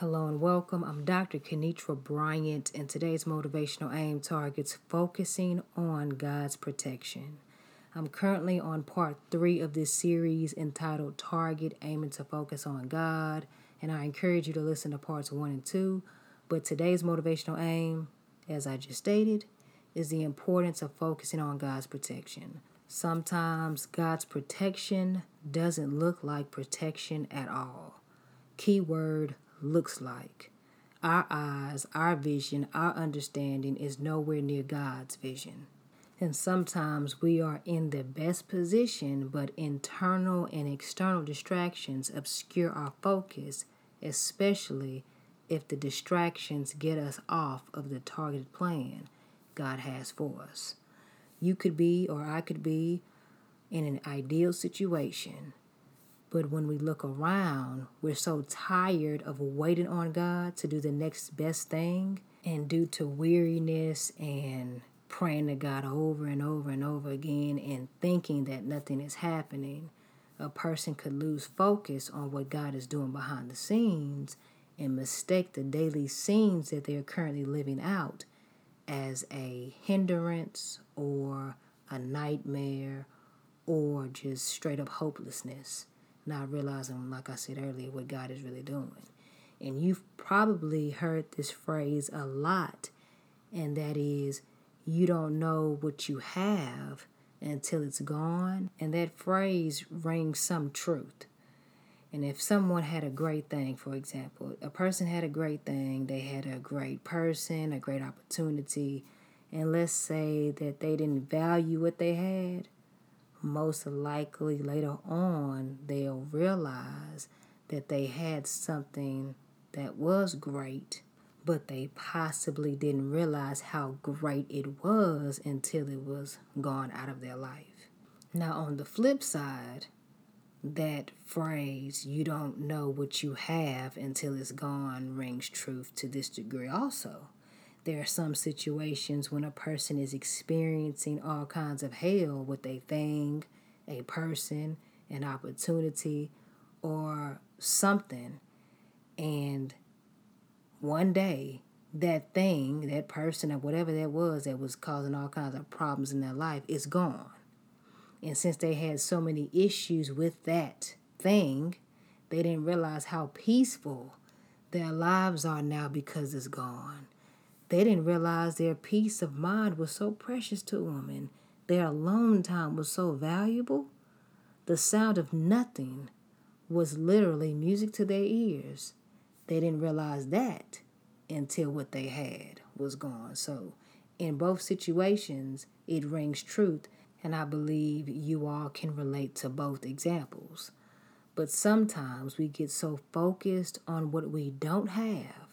Hello and welcome. I'm Dr. Kenitra Bryant, and today's motivational aim targets focusing on God's protection. I'm currently on part three of this series entitled Target Aiming to Focus on God, and I encourage you to listen to parts one and two. But today's motivational aim, as I just stated, is the importance of focusing on God's protection. Sometimes God's protection doesn't look like protection at all. Keyword looks like. Our eyes, our vision, our understanding is nowhere near God's vision. And sometimes we are in the best position, but internal and external distractions obscure our focus, especially if the distractions get us off of the targeted plan God has for us. You could be, or I could be, in an ideal situation but when we look around, we're so tired of waiting on God to do the next best thing. And due to weariness and praying to God over and over and over again and thinking that nothing is happening, a person could lose focus on what God is doing behind the scenes and mistake the daily scenes that they're currently living out as a hindrance or a nightmare or just straight up hopelessness not realizing, like I said earlier, what God is really doing. And you've probably heard this phrase a lot, and that is, you don't know what you have until it's gone. And that phrase rings some truth. And if someone had a great thing, for example, a person had a great thing, they had a great person, a great opportunity, and let's say that they didn't value what they had, most likely later on they'll realize that they had something that was great, but they possibly didn't realize how great it was until it was gone out of their life. Now, on the flip side, that phrase, you don't know what you have until it's gone, rings truth to this degree also. There are some situations when a person is experiencing all kinds of hell with a thing, a person, an opportunity, or something. And one day, that thing, that person, or whatever that was that was causing all kinds of problems in their life is gone. And since they had so many issues with that thing, they didn't realize how peaceful their lives are now because it's gone. They didn't realize their peace of mind was so precious to them and their alone time was so valuable. The sound of nothing was literally music to their ears. They didn't realize that until what they had was gone. So, in both situations, it rings truth, and I believe you all can relate to both examples. But sometimes we get so focused on what we don't have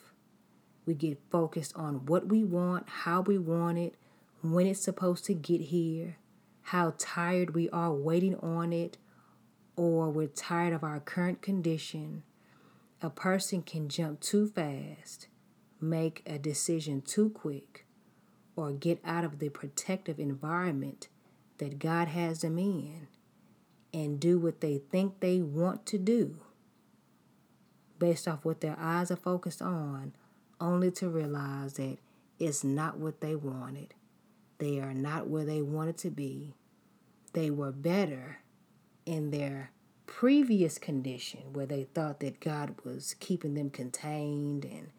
we get focused on what we want, how we want it, when it's supposed to get here, how tired we are waiting on it, or we're tired of our current condition. A person can jump too fast, make a decision too quick, or get out of the protective environment that God has them in and do what they think they want to do based off what their eyes are focused on only to realize that it's not what they wanted. They are not where they wanted to be. They were better in their previous condition where they thought that God was keeping them contained and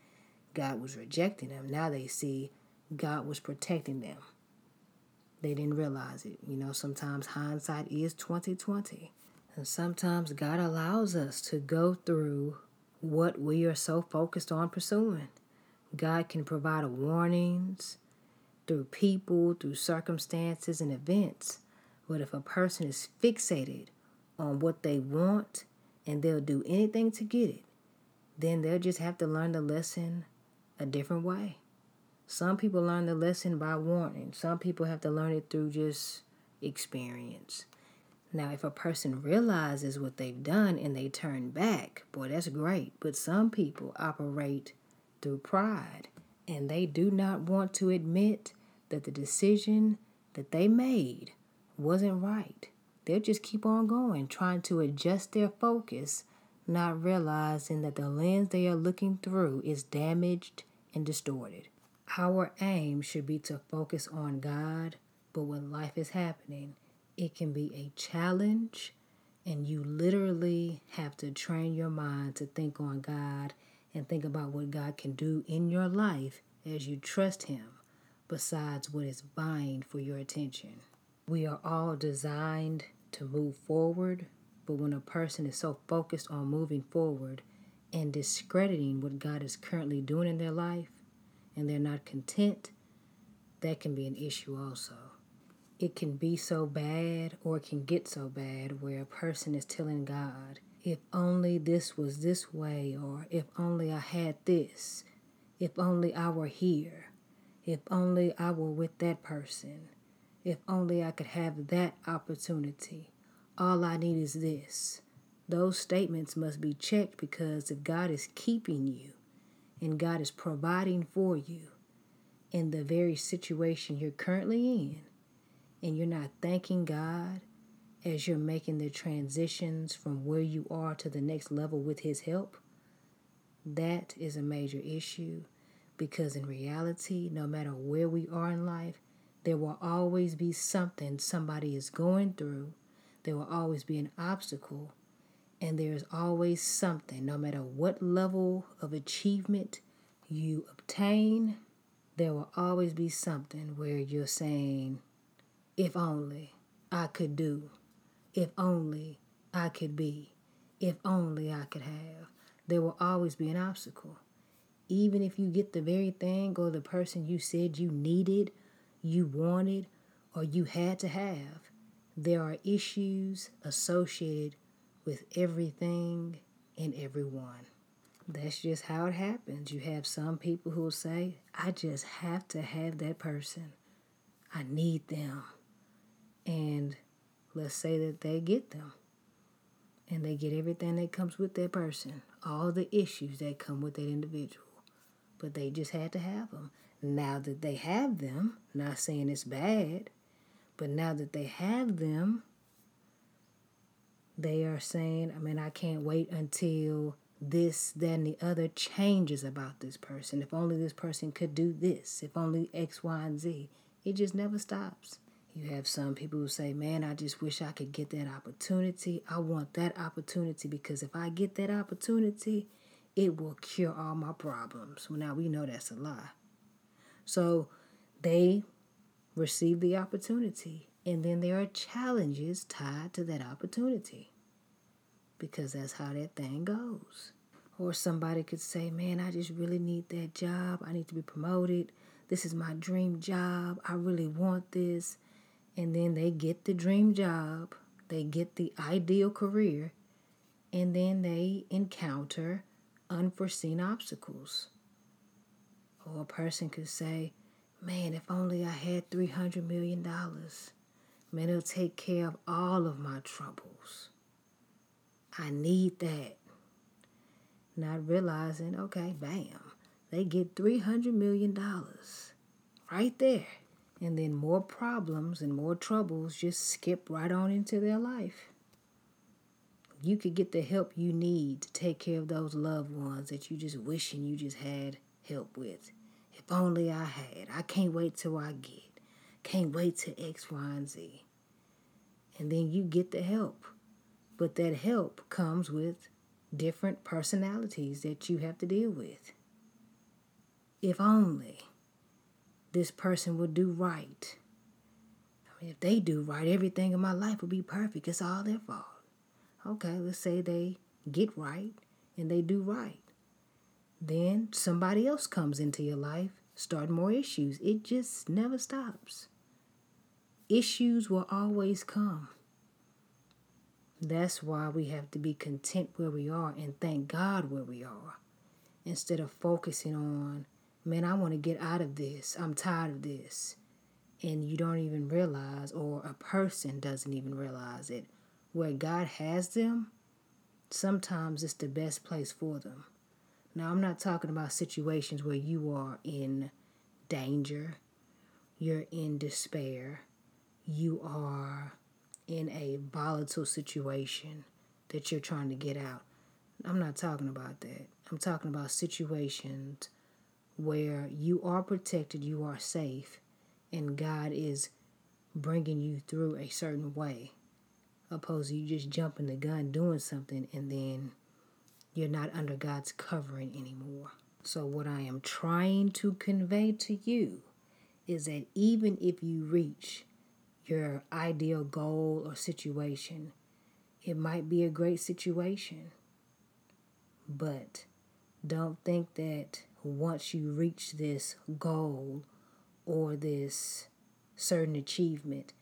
God was rejecting them. Now they see God was protecting them. They didn't realize it. You know, sometimes hindsight is 2020. And sometimes God allows us to go through what we are so focused on pursuing. God can provide warnings through people, through circumstances and events. But if a person is fixated on what they want and they'll do anything to get it, then they'll just have to learn the lesson a different way. Some people learn the lesson by warning, some people have to learn it through just experience. Now, if a person realizes what they've done and they turn back, boy, that's great. But some people operate through pride, and they do not want to admit that the decision that they made wasn't right. They'll just keep on going, trying to adjust their focus not realizing that the lens they are looking through is damaged and distorted. Our aim should be to focus on God, but when life is happening, it can be a challenge, and you literally have to train your mind to think on God and think about what God can do in your life as you trust Him, besides what is vying for your attention. We are all designed to move forward, but when a person is so focused on moving forward and discrediting what God is currently doing in their life and they're not content, that can be an issue also. It can be so bad or it can get so bad where a person is telling God, if only this was this way, or if only I had this, if only I were here, if only I were with that person, if only I could have that opportunity. All I need is this. Those statements must be checked because if God is keeping you and God is providing for you in the very situation you're currently in, and you're not thanking God as you're making the transitions from where you are to the next level with His help, that is a major issue because in reality, no matter where we are in life, there will always be something somebody is going through. There will always be an obstacle, and there is always something, no matter what level of achievement you obtain, there will always be something where you're saying, if only I could do, if only I could be, if only I could have. There will always be an obstacle. Even if you get the very thing or the person you said you needed, you wanted, or you had to have, there are issues associated with everything and everyone. That's just how it happens. You have some people who will say, I just have to have that person. I need them. And let's say that they get them. And they get everything that comes with that person, all the issues that come with that individual. But they just had to have them. Now that they have them, not saying it's bad, but now that they have them, they are saying, I mean, I can't wait until this, that, and the other changes about this person. If only this person could do this, if only X, Y, and Z. It just never stops. You have some people who say, Man, I just wish I could get that opportunity. I want that opportunity because if I get that opportunity, it will cure all my problems. Well, now we know that's a lie. So they receive the opportunity. And then there are challenges tied to that opportunity because that's how that thing goes. Or somebody could say, Man, I just really need that job. I need to be promoted. This is my dream job. I really want this. And then they get the dream job, they get the ideal career, and then they encounter unforeseen obstacles. Or a person could say, Man, if only I had $300 million, man, it'll take care of all of my troubles. I need that. Not realizing, okay, bam, they get $300 million right there. And then more problems and more troubles just skip right on into their life. You could get the help you need to take care of those loved ones that you just wishing you just had help with. If only I had. I can't wait till I get. Can't wait till X, Y, and Z. And then you get the help. But that help comes with different personalities that you have to deal with. If only this person would do right. I mean, if they do right, everything in my life will be perfect. It's all their fault. Okay, let's say they get right and they do right. Then somebody else comes into your life, start more issues. It just never stops. Issues will always come. That's why we have to be content where we are and thank God where we are instead of focusing on, man, I want to get out of this. I'm tired of this. And you don't even realize, or a person doesn't even realize it. Where God has them, sometimes it's the best place for them. Now, I'm not talking about situations where you are in danger, you're in despair, you are in a volatile situation that you're trying to get out. I'm not talking about that. I'm talking about situations where you are protected, you are safe, and God is bringing you through a certain way, opposed to you just jumping the gun doing something and then you're not under God's covering anymore. So, what I am trying to convey to you is that even if you reach your ideal goal or situation, it might be a great situation. But don't think that once you reach this goal or this certain achievement,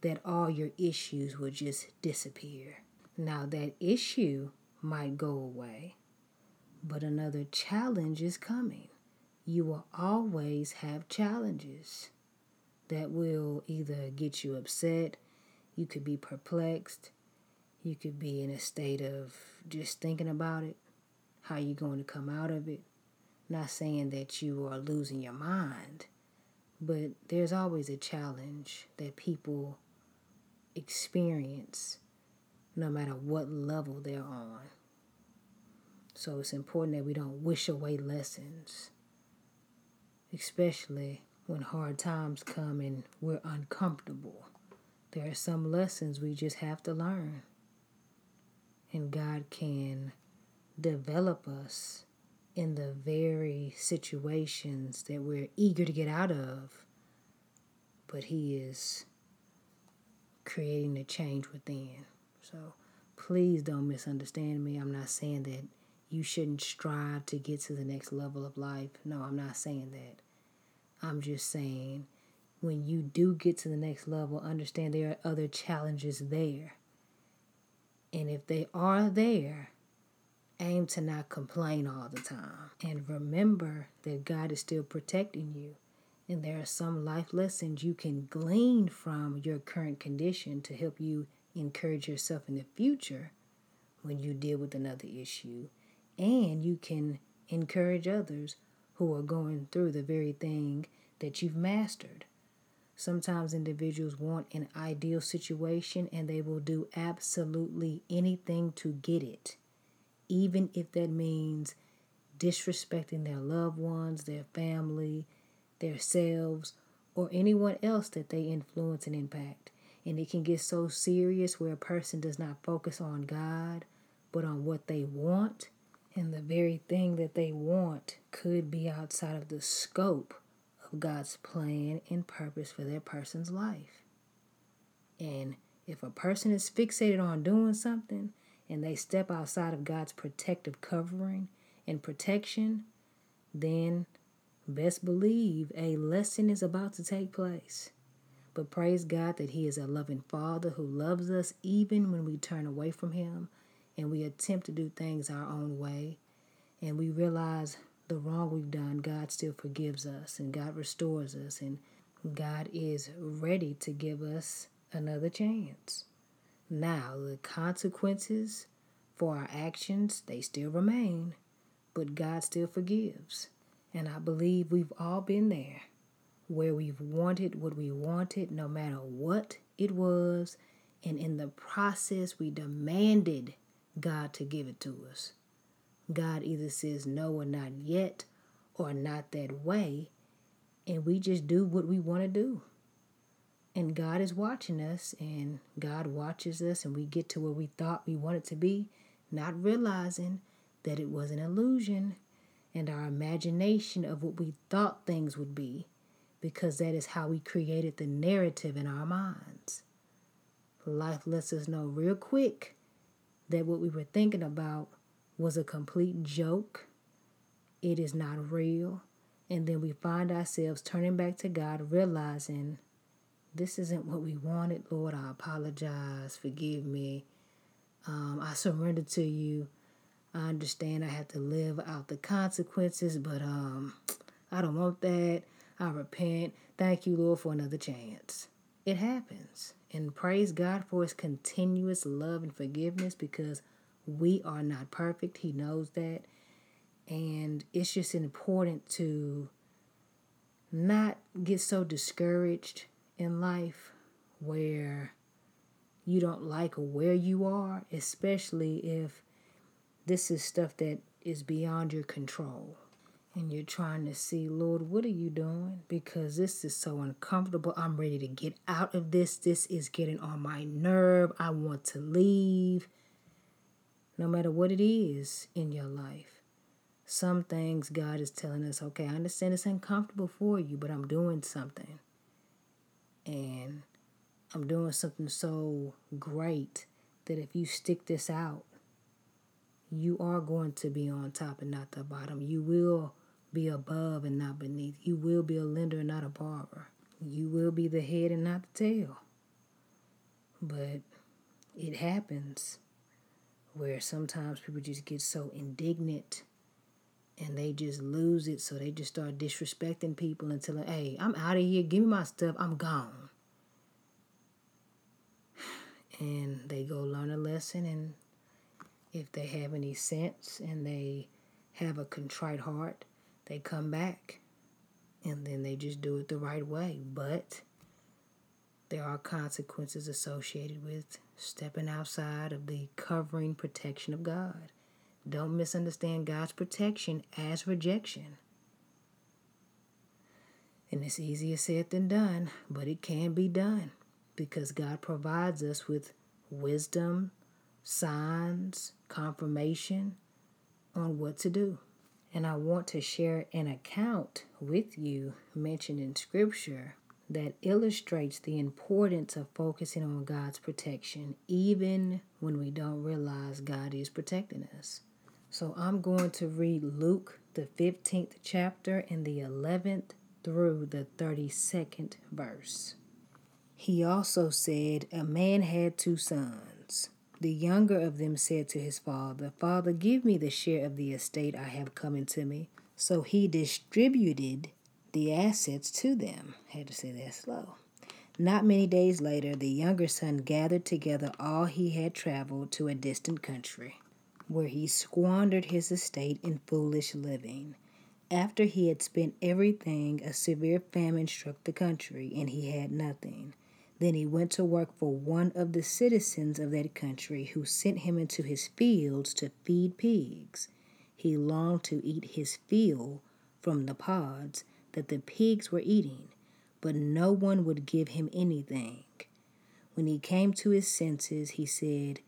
that all your issues will just disappear. Now, that issue might go away, but another challenge is coming. You will always have challenges that will either get you upset, you could be perplexed, you could be in a state of just thinking about it, how you're going to come out of it. Not saying that you are losing your mind, but there's always a challenge that people experience no matter what level they're on. So it's important that we don't wish away lessons, especially when hard times come and we're uncomfortable. There are some lessons we just have to learn. And God can develop us in the very situations that we're eager to get out of. But He is creating the change within. So please don't misunderstand me. I'm not saying that you shouldn't strive to get to the next level of life. No, I'm not saying that. I'm just saying when you do get to the next level, understand there are other challenges there. And if they are there, aim to not complain all the time. And remember that God is still protecting you. And there are some life lessons you can glean from your current condition to help you encourage yourself in the future when you deal with another issue and you can encourage others who are going through the very thing that you've mastered. Sometimes individuals want an ideal situation and they will do absolutely anything to get it, even if that means disrespecting their loved ones, their family, their selves, or anyone else that they influence and impact. And it can get so serious where a person does not focus on God, but on what they want and the very thing that they want could be outside of the scope of God's plan and purpose for their person's life. And if a person is fixated on doing something and they step outside of God's protective covering and protection, then best believe a lesson is about to take place. But praise God that He is a loving Father who loves us even when we turn away from Him and we attempt to do things our own way and we realize the wrong we've done, God still forgives us and God restores us and God is ready to give us another chance. Now, the consequences for our actions, they still remain, but God still forgives. And I believe we've all been there where we've wanted what we wanted no matter what it was, and in the process we demanded God to give it to us. God either says no or not yet or not that way, and we just do what we want to do. And God is watching us, and God watches us, and we get to where we thought we wanted to be, not realizing that it was an illusion and our imagination of what we thought things would be, because that is how we created the narrative in our minds. Life lets us know real quick that what we were thinking about was a complete joke. It is not real. And then we find ourselves turning back to God, realizing this isn't what we wanted. Lord, I apologize. Forgive me. Um, I surrender to you. I understand I have to live out the consequences, but um, I don't want that. I repent. Thank you, Lord, for another chance. It happens. And praise God for his continuous love and forgiveness because we are not perfect. He knows that. And it's just important to not get so discouraged in life where you don't like where you are, especially if this is stuff that is beyond your control. And you're trying to see, Lord, what are you doing? Because this is so uncomfortable. I'm ready to get out of this. This is getting on my nerve. I want to leave. No matter what it is in your life. Some things God is telling us, okay, I understand it's uncomfortable for you, but I'm doing something. And I'm doing something so great that if you stick this out, you are going to be on top and not the bottom. You will be above and not beneath. You will be a lender and not a borrower. You will be the head and not the tail. But it happens where sometimes people just get so indignant and they just lose it. So they just start disrespecting people and telling, hey, I'm out of here. Give me my stuff. I'm gone. And they go learn a lesson and if they have any sense and they have a contrite heart, they come back and then they just do it the right way. But there are consequences associated with stepping outside of the covering protection of God. Don't misunderstand God's protection as rejection. And it's easier said than done, but it can be done because God provides us with wisdom, signs, confirmation on what to do. And I want to share an account with you mentioned in Scripture that illustrates the importance of focusing on God's protection, even when we don't realize God is protecting us. So I'm going to read Luke, the 15th chapter, and the 11th through the 32nd verse. He also said, A man had two sons. The younger of them said to his father, Father, give me the share of the estate I have coming to me. So he distributed the assets to them. I had to say that slow. Not many days later, the younger son gathered together all he had traveled to a distant country, where he squandered his estate in foolish living. After he had spent everything, a severe famine struck the country, and he had nothing. Then he went to work for one of the citizens of that country who sent him into his fields to feed pigs. He longed to eat his fill from the pods that the pigs were eating, but no one would give him anything. When he came to his senses, he said,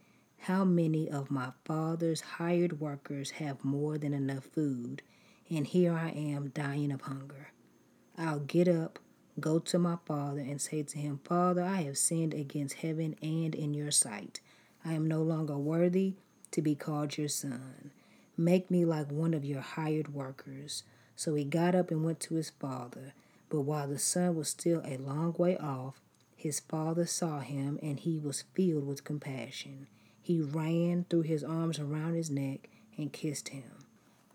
How many of my father's hired workers have more than enough food, and here I am dying of hunger? I'll get up go to my father and say to him, Father, I have sinned against heaven and in your sight. I am no longer worthy to be called your son. Make me like one of your hired workers. So he got up and went to his father. But while the son was still a long way off, his father saw him and he was filled with compassion. He ran, threw his arms around his neck, and kissed him.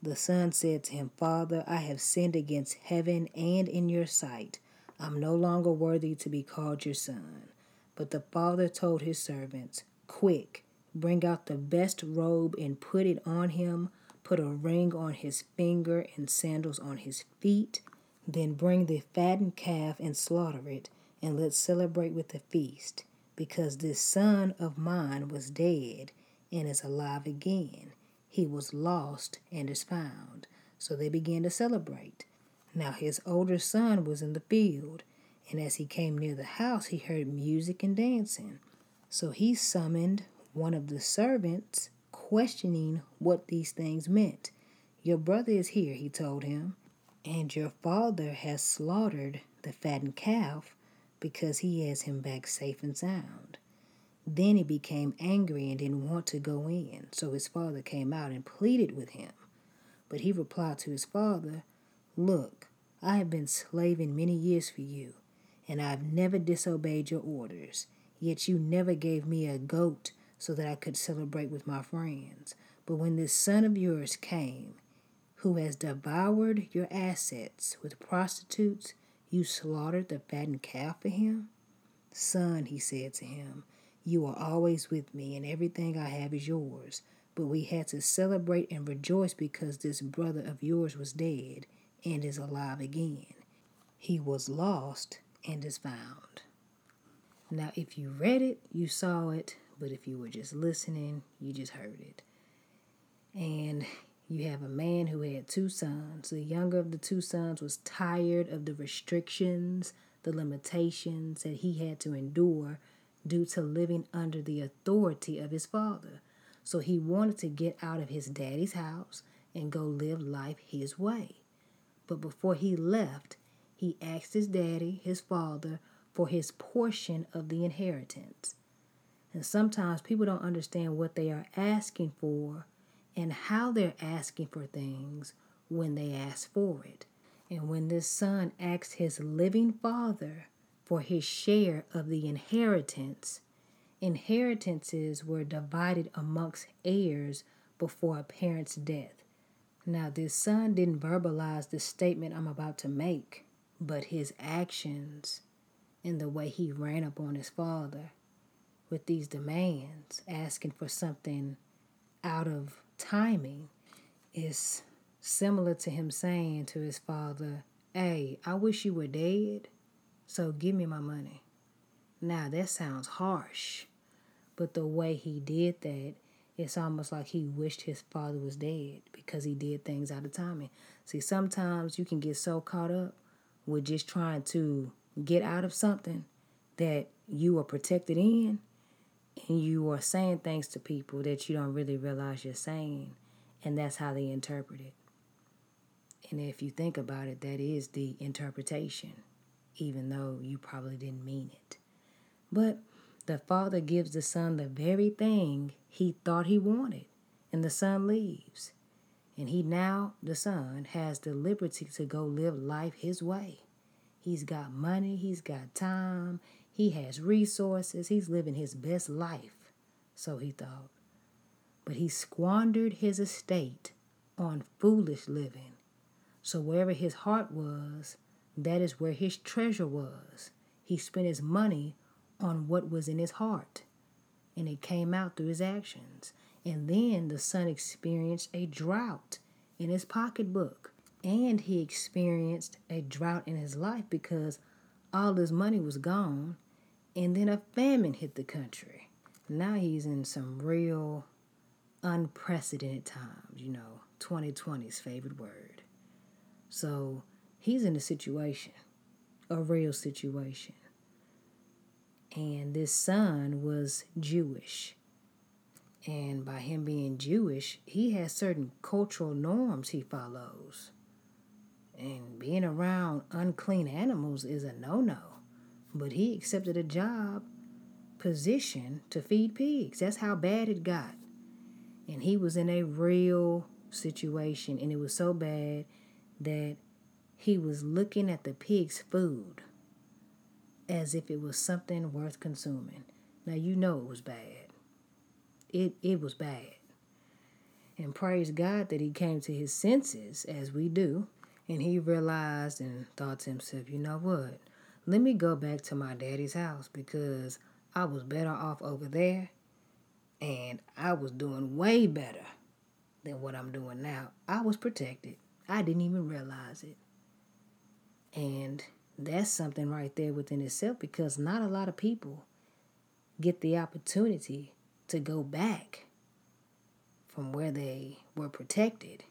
The son said to him, Father, I have sinned against heaven and in your sight. I'm no longer worthy to be called your son. But the father told his servants, Quick, bring out the best robe and put it on him, put a ring on his finger and sandals on his feet. Then bring the fattened calf and slaughter it, and let's celebrate with a feast, because this son of mine was dead and is alive again. He was lost and is found. So they began to celebrate. Now his older son was in the field, and as he came near the house, he heard music and dancing. So he summoned one of the servants, questioning what these things meant. Your brother is here, he told him, and your father has slaughtered the fattened calf because he has him back safe and sound. Then he became angry and didn't want to go in, so his father came out and pleaded with him. But he replied to his father, Look, I have been slaving many years for you, and I have never disobeyed your orders. Yet you never gave me a goat so that I could celebrate with my friends. But when this son of yours came, who has devoured your assets with prostitutes, you slaughtered the fattened calf for him? Son, he said to him, you are always with me, and everything I have is yours. But we had to celebrate and rejoice because this brother of yours was dead and is alive again. He was lost and is found. Now, if you read it, you saw it, but if you were just listening, you just heard it. And you have a man who had two sons. The younger of the two sons was tired of the restrictions, the limitations that he had to endure due to living under the authority of his father. So he wanted to get out of his daddy's house and go live life his way. But before he left, he asked his daddy, his father, for his portion of the inheritance. And sometimes people don't understand what they are asking for and how they're asking for things when they ask for it. And when this son asks his living father for his share of the inheritance, inheritances were divided amongst heirs before a parent's death. Now, this son didn't verbalize the statement I'm about to make, but his actions and the way he ran up on his father with these demands, asking for something out of timing, is similar to him saying to his father, Hey, I wish you were dead, so give me my money. Now, that sounds harsh, but the way he did that, it's almost like he wished his father was dead because he did things out of timing. See, sometimes you can get so caught up with just trying to get out of something that you are protected in and you are saying things to people that you don't really realize you're saying and that's how they interpret it. And if you think about it that is the interpretation even though you probably didn't mean it. But the father gives the son the very thing he thought he wanted and the son leaves. And he now the son has the liberty to go live life his way. He's got money, he's got time, he has resources, he's living his best life, so he thought. But he squandered his estate on foolish living. So wherever his heart was, that is where his treasure was. He spent his money on what was in his heart, and it came out through his actions. And then the son experienced a drought in his pocketbook and he experienced a drought in his life because all his money was gone and then a famine hit the country. Now he's in some real unprecedented times, you know, 2020's favorite word. So he's in a situation, a real situation. And this son was Jewish. And by him being Jewish, he has certain cultural norms he follows. And being around unclean animals is a no no. But he accepted a job position to feed pigs. That's how bad it got. And he was in a real situation, and it was so bad that he was looking at the pig's food as if it was something worth consuming. Now you know it was bad. It it was bad. And praise God that he came to his senses as we do and he realized and thought to himself, you know what? Let me go back to my daddy's house because I was better off over there and I was doing way better than what I'm doing now. I was protected. I didn't even realize it. And that's something right there within itself because not a lot of people get the opportunity to go back from where they were protected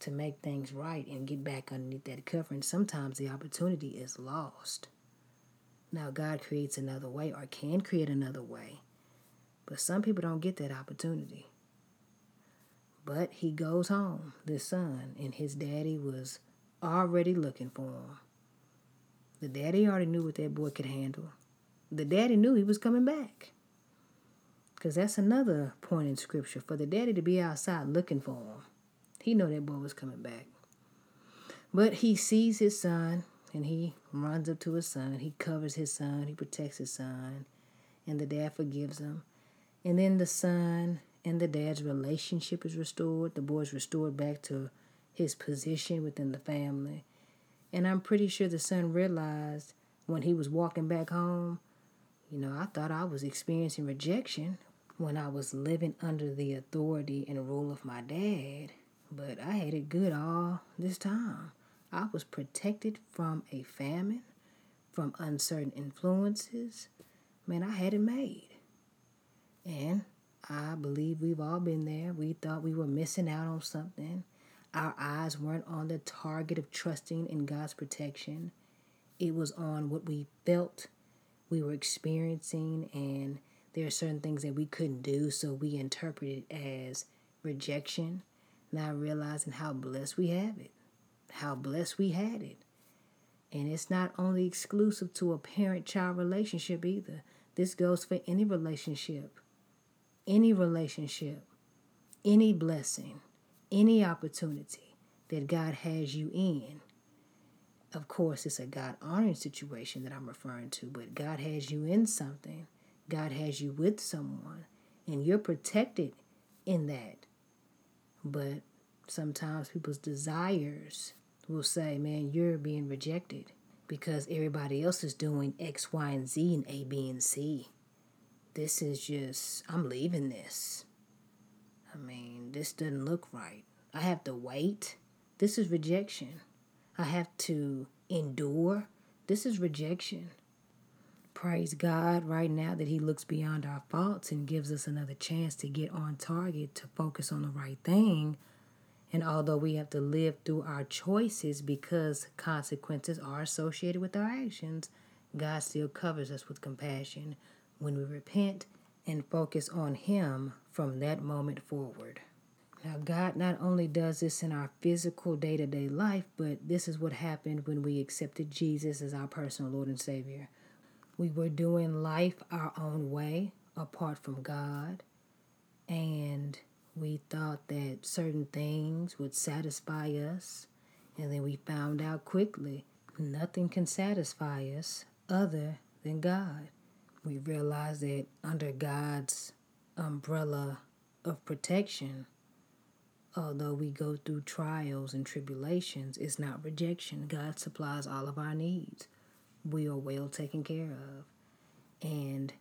to make things right and get back underneath that covering, sometimes the opportunity is lost. Now, God creates another way or can create another way, but some people don't get that opportunity. But he goes home, the son, and his daddy was already looking for him. The daddy already knew what that boy could handle. The daddy knew he was coming back. Because that's another point in scripture for the daddy to be outside looking for him. He know that boy was coming back. But he sees his son and he runs up to his son. He covers his son. He protects his son. And the dad forgives him. And then the son and the dad's relationship is restored. The boy's restored back to his position within the family. And I'm pretty sure the son realized when he was walking back home, you know, I thought I was experiencing rejection when I was living under the authority and rule of my dad. But I had it good all this time. I was protected from a famine, from uncertain influences. Man, I had it made. And I believe we've all been there. We thought we were missing out on something. Our eyes weren't on the target of trusting in God's protection, it was on what we felt we were experiencing, and there are certain things that we couldn't do, so we interpreted as rejection, not realizing how blessed we have it, how blessed we had it. And it's not only exclusive to a parent child relationship either. This goes for any relationship, any relationship, any blessing, any opportunity that God has you in. Of course, it's a God honoring situation that I'm referring to, but God has you in something, God has you with someone, and you're protected in that. But sometimes people's desires will say, man, you're being rejected because everybody else is doing X, Y, and Z and A, B, and C. This is just, I'm leaving this. I mean, this doesn't look right. I have to wait. This is rejection. I have to endure. This is rejection. Praise God right now that He looks beyond our faults and gives us another chance to get on target, to focus on the right thing and although we have to live through our choices because consequences are associated with our actions, God still covers us with compassion when we repent and focus on Him from that moment forward. Now, God not only does this in our physical day to day life, but this is what happened when we accepted Jesus as our personal Lord and Savior. We were doing life our own way apart from God, and we thought that certain things would satisfy us, and then we found out quickly nothing can satisfy us other than God. We realized that under God's umbrella of protection, although we go through trials and tribulations, it's not rejection. God supplies all of our needs. We are well taken care of. And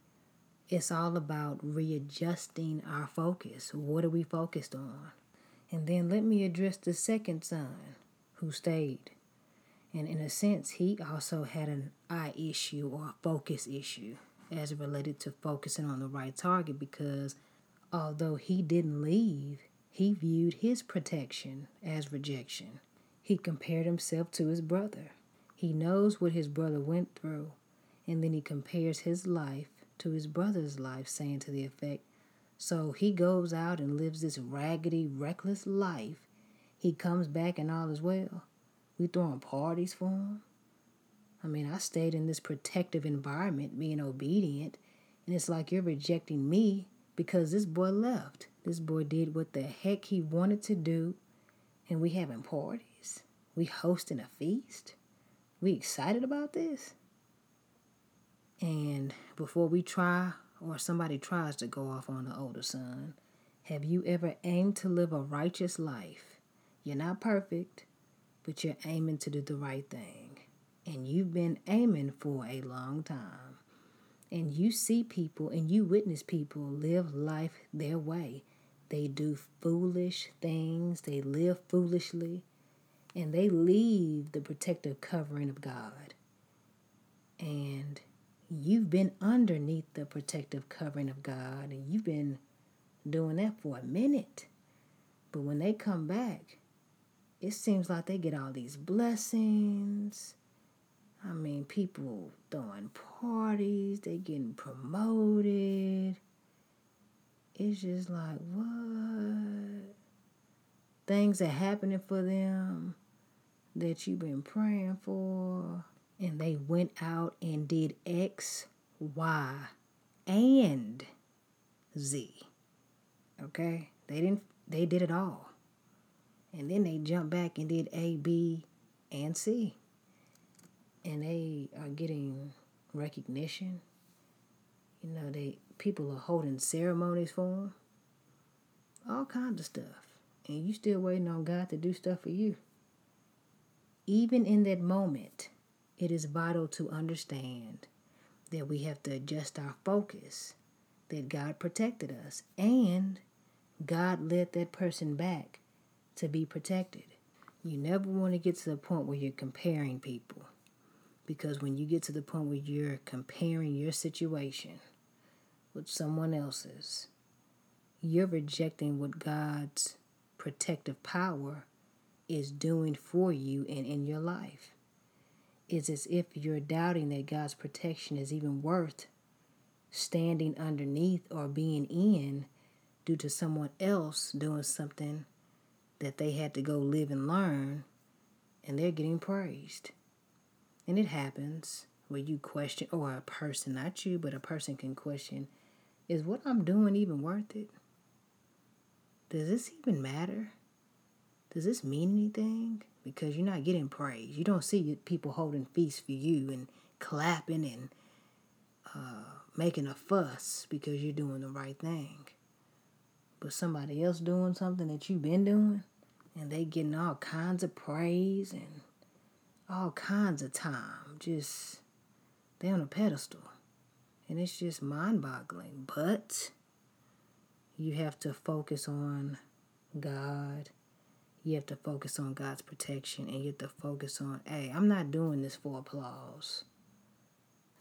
it's all about readjusting our focus. What are we focused on? And then let me address the second son who stayed. And in a sense, he also had an eye issue or a focus issue as related to focusing on the right target because although he didn't leave, he viewed his protection as rejection. He compared himself to his brother. He knows what his brother went through, and then he compares his life to his brother's life, saying to the effect, So he goes out and lives this raggedy, reckless life. He comes back and all is well. We throwing parties for him. I mean, I stayed in this protective environment, being obedient, and it's like you're rejecting me because this boy left. This boy did what the heck he wanted to do, and we having parties. We hosting a feast. We excited about this? And before we try or somebody tries to go off on the older son, have you ever aimed to live a righteous life? You're not perfect, but you're aiming to do the right thing. And you've been aiming for a long time. And you see people and you witness people live life their way. They do foolish things, they live foolishly, and they leave the protective covering of God. And you've been underneath the protective covering of God and you've been doing that for a minute. But when they come back, it seems like they get all these blessings. I mean, people throwing parties, they getting promoted. It's just like, what? Things are happening for them that you've been praying for and they went out and did X, Y, and Z. Okay? They didn't they did it all. And then they jumped back and did A, B, and C. And they are getting recognition. You know, they people are holding ceremonies for them. All kinds of stuff. And you still waiting on God to do stuff for you. Even in that moment, it is vital to understand that we have to adjust our focus, that God protected us, and God led that person back to be protected. You never want to get to the point where you're comparing people. Because when you get to the point where you're comparing your situation with someone else's, you're rejecting what God's protective power is doing for you and in your life. It's as if you're doubting that God's protection is even worth standing underneath or being in due to someone else doing something that they had to go live and learn and they're getting praised. And it happens where you question, or a person, not you, but a person can question, is what I'm doing even worth it? Does this even matter? Does this mean anything? Because you're not getting praise. You don't see people holding feasts for you and clapping and uh, making a fuss because you're doing the right thing. But somebody else doing something that you've been doing, and they getting all kinds of praise and all kinds of time. Just they on a pedestal. And it's just mind boggling. But you have to focus on God. You have to focus on God's protection and you have to focus on, hey, I'm not doing this for applause.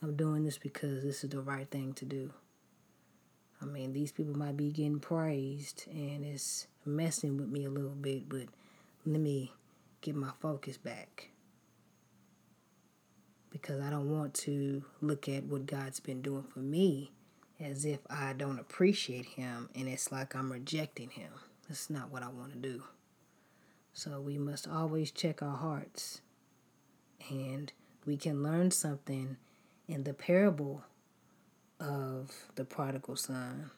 I'm doing this because this is the right thing to do. I mean, these people might be getting praised and it's messing with me a little bit, but let me get my focus back. Because I don't want to look at what God's been doing for me as if I don't appreciate Him and it's like I'm rejecting Him. That's not what I want to do. So we must always check our hearts. And we can learn something in the parable of the prodigal son.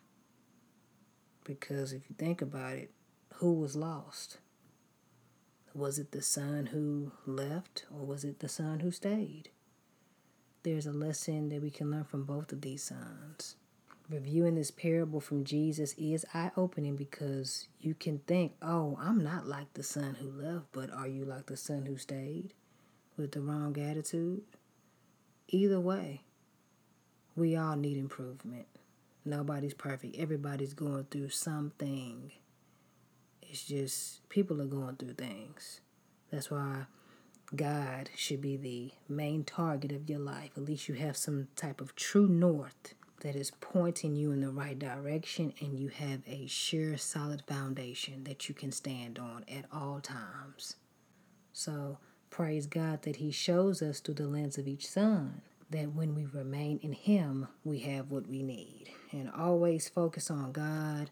Because if you think about it, who was lost? Was it the son who left or was it the son who stayed? There's a lesson that we can learn from both of these sons. Reviewing this parable from Jesus is eye opening because you can think, oh, I'm not like the son who left, but are you like the son who stayed with the wrong attitude? Either way, we all need improvement. Nobody's perfect. Everybody's going through something. It's just people are going through things. That's why God should be the main target of your life. At least you have some type of true north that is pointing you in the right direction and you have a sure, solid foundation that you can stand on at all times. So, praise God that He shows us through the lens of each son that when we remain in Him, we have what we need. And always focus on God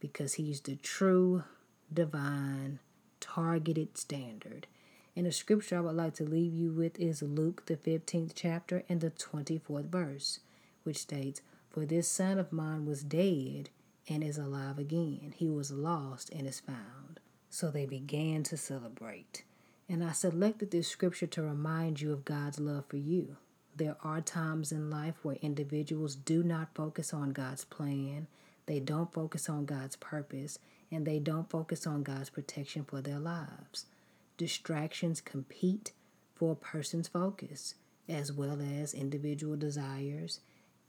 because He's the true, divine, targeted standard. And the scripture I would like to leave you with is Luke, the 15th chapter, and the 24th verse, which states, For this son of mine was dead and is alive again. He was lost and is found. So they began to celebrate. And I selected this scripture to remind you of God's love for you. There are times in life where individuals do not focus on God's plan, they don't focus on God's purpose, and they don't focus on God's protection for their lives. Distractions compete for a person's focus, as well as individual desires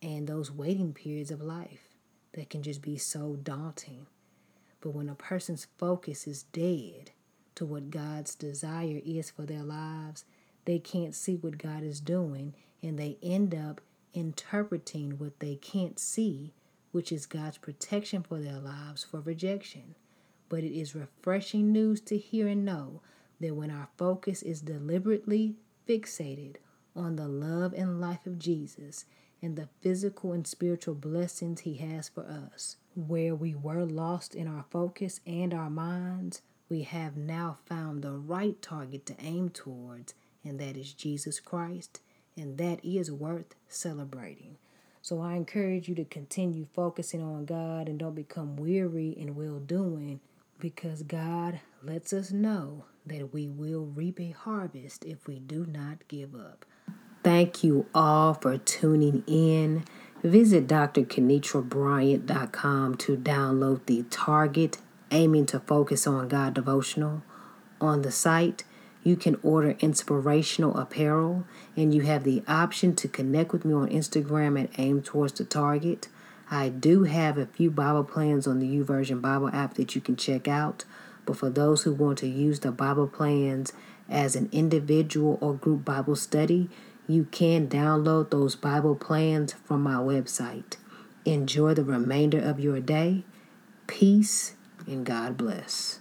and those waiting periods of life that can just be so daunting. But when a person's focus is dead to what God's desire is for their lives, they can't see what God is doing and they end up interpreting what they can't see, which is God's protection for their lives, for rejection. But it is refreshing news to hear and know that when our focus is deliberately fixated on the love and life of Jesus and the physical and spiritual blessings He has for us, where we were lost in our focus and our minds, we have now found the right target to aim towards, and that is Jesus Christ and that is worth celebrating. So I encourage you to continue focusing on God and don't become weary in well doing because God lets us know that we will reap a harvest if we do not give up. Thank you all for tuning in. Visit drkenitrabryant.com to download the Target Aiming to Focus on God devotional. On the site, you can order inspirational apparel, and you have the option to connect with me on Instagram at Aim Towards the Target. I do have a few Bible plans on the YouVersion Bible app that you can check out, but for those who want to use the Bible plans as an individual or group Bible study, you can download those Bible plans from my website. Enjoy the remainder of your day Peace and God bless.